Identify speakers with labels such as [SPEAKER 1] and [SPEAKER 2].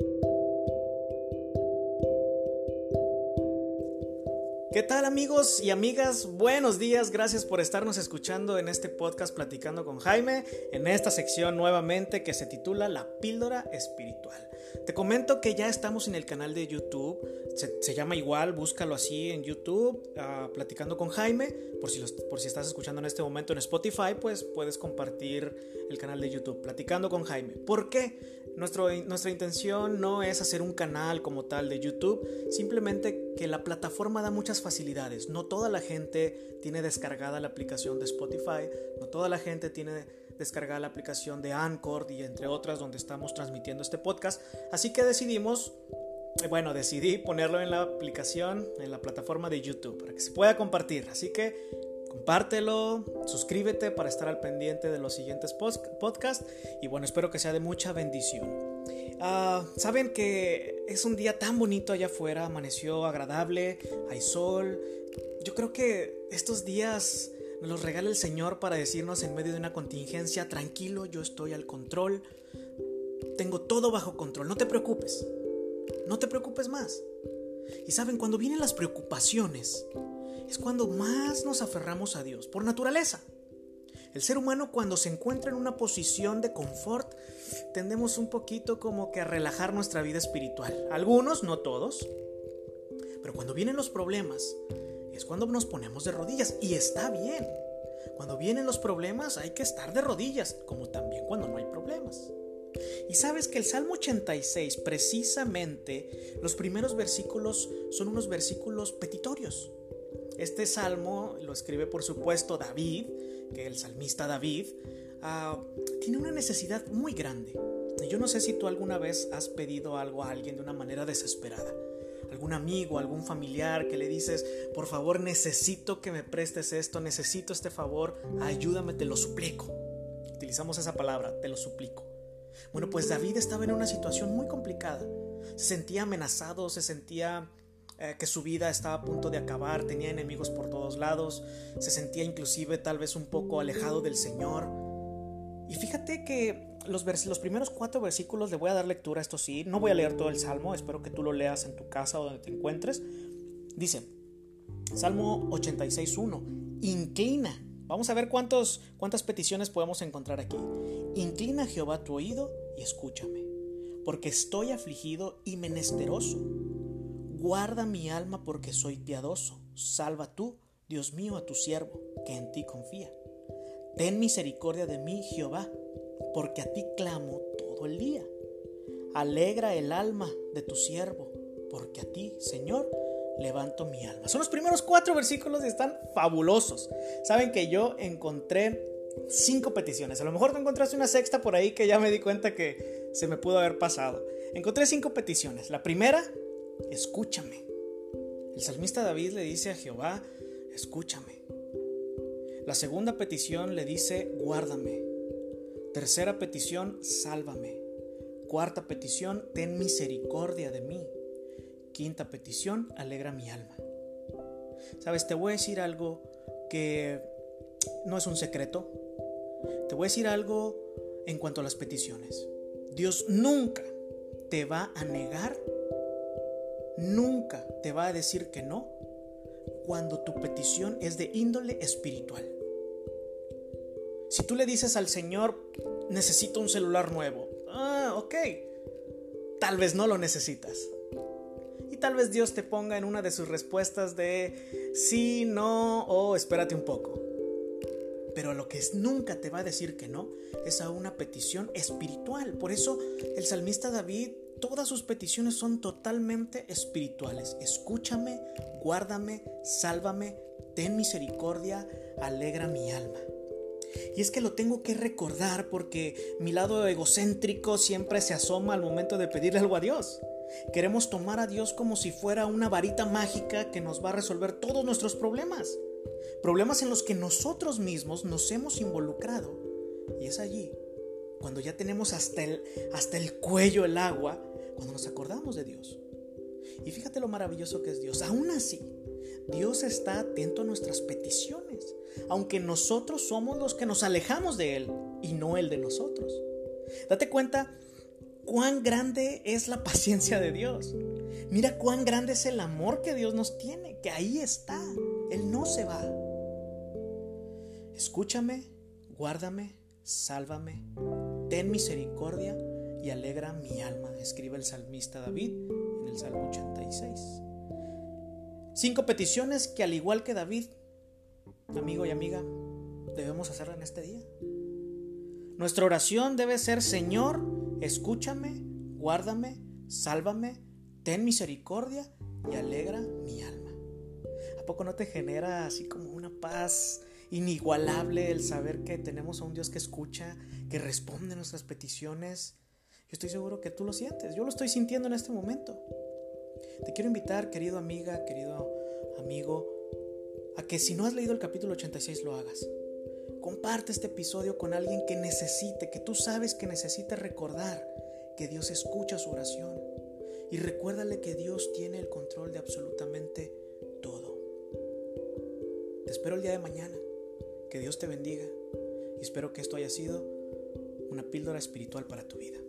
[SPEAKER 1] Thank you. ¿Qué tal amigos y amigas? Buenos días, gracias por estarnos escuchando en este podcast Platicando con Jaime, en esta sección nuevamente que se titula La píldora espiritual. Te comento que ya estamos en el canal de YouTube, se, llama igual, búscalo así en YouTube, ah, Platicando con Jaime, por si, por si estás escuchando en este momento en Spotify, pues puedes compartir el canal de YouTube, Platicando con Jaime. ¿Por qué? nuestra intención no es hacer un canal como tal de YouTube, simplemente que la plataforma da muchas facilidades. No toda la gente tiene descargada la aplicación de Spotify, no toda la gente tiene descargada la aplicación de Anchor y entre otras donde estamos transmitiendo este podcast. Así que decidimos, eh, bueno, decidí ponerlo en la aplicación, en la plataforma de YouTube, para que se pueda compartir. Así que compártelo, suscríbete para estar al pendiente de los siguientes podcasts y bueno, espero que sea de mucha bendición. Ah, saben que es un día tan bonito allá afuera, amaneció agradable, hay sol. Yo creo que estos días nos los regala el Señor para decirnos en medio de una contingencia, tranquilo, yo estoy al control, tengo todo bajo control, no te preocupes, no te preocupes más. Y saben, cuando vienen las preocupaciones, es cuando más nos aferramos a Dios, por naturaleza. El ser humano cuando se encuentra en una posición de confort, tendemos un poquito como que a relajar nuestra vida espiritual. Algunos, no todos. Pero cuando vienen los problemas, es cuando nos ponemos de rodillas. Y está bien. Cuando vienen los problemas hay que estar de rodillas, como también cuando no hay problemas. Y sabes que el Salmo 86, precisamente, los primeros versículos son unos versículos petitorios. Este salmo lo escribe por supuesto David, que el salmista David ah, tiene una necesidad muy grande. Yo no sé si tú alguna vez has pedido algo a alguien de una manera desesperada. Algún amigo, algún familiar que le dices, por favor necesito que me prestes esto, necesito este favor, ayúdame, te lo suplico. Utilizamos esa palabra, te lo suplico. Bueno, pues David estaba en una situación muy complicada. Se sentía amenazado, se sentía eh, que su vida estaba a punto de acabar, tenía enemigos por todos lados, se sentía inclusive tal vez un poco alejado del Señor. Y fíjate que los, los primeros cuatro versículos le voy a dar lectura, esto sí, no voy a leer todo el Salmo, espero que tú lo leas en tu casa o donde te encuentres. Dice, Salmo 86.1, inclina. Vamos a ver cuántas peticiones podemos encontrar aquí. Inclina Jehová tu oído y escúchame, porque estoy afligido y menesteroso. Guarda mi alma porque soy piadoso. Salva tú, Dios mío, a tu siervo, que en ti confía. Ten misericordia de mí, Jehová, porque a ti clamo todo el día. Alegra el alma de tu siervo, porque a ti, Señor, levanto mi alma. Son los primeros cuatro versículos y están fabulosos. Saben que yo encontré cinco peticiones. A lo mejor te encontraste una sexta por ahí que ya me di cuenta que se me pudo haber pasado. Encontré cinco peticiones. La primera escúchame. El salmista David le dice a Jehová, escúchame. La segunda petición le dice, guárdame. Tercera petición, sálvame. Cuarta petición, ten misericordia de mí. Quinta petición, alegra mi alma. Sabes, te voy a decir algo que no es un secreto. Te voy a decir algo en cuanto a las peticiones. Dios nunca te va a negar nunca te va a decir que no cuando tu petición es de índole espiritual. Si tú le dices al Señor, necesito un celular nuevo, ah, ok, tal vez no lo necesitas. Y tal vez Dios te ponga en una de sus respuestas de sí, no o espérate un poco. Pero lo que nunca te va a decir que no es a una petición espiritual. Por eso el salmista David todas sus peticiones son totalmente espirituales. Escúchame, guárdame, sálvame, ten misericordia, alegra mi alma. Y es que lo tengo que recordar porque mi lado egocéntrico siempre se asoma al momento de pedirle algo a Dios. Queremos tomar a Dios como si fuera una varita mágica que nos va a resolver todos nuestros problemas. Problemas en los que nosotros mismos nos hemos involucrado. Y es allí cuando ya tenemos hasta el, hasta el cuello el agua, cuando nos acordamos de Dios. Y fíjate lo maravilloso que es Dios. Aún así, Dios está atento a nuestras peticiones, aunque nosotros somos los que nos alejamos de Él y no Él de nosotros. Date cuenta cuán grande es la paciencia de Dios. Mira cuán grande es el amor que Dios nos tiene, que ahí está. Él no se va. Escúchame, guárdame, sálvame, ten misericordia y alegra mi alma, escribe el salmista David en el Salmo 86. Cinco peticiones que al igual que David, amigo y amiga, debemos hacer en este día. Nuestra oración debe ser, Señor, escúchame, guárdame, sálvame, ten misericordia y alegra mi alma. ¿A poco no te genera así como una paz inigualable el saber que tenemos a un Dios que escucha, que responde nuestras peticiones? Yo estoy seguro que tú lo sientes, yo lo estoy sintiendo en este momento. Te quiero invitar, querido amiga, querido amigo, a que si no has leído el capítulo 86 lo hagas. Comparte este episodio con alguien que necesite, que tú sabes que necesita recordar que Dios escucha su oración. Y recuérdale que Dios tiene el control de absolutamente todo. Te espero el día de mañana. Que Dios te bendiga. Y espero que esto haya sido una píldora espiritual para tu vida.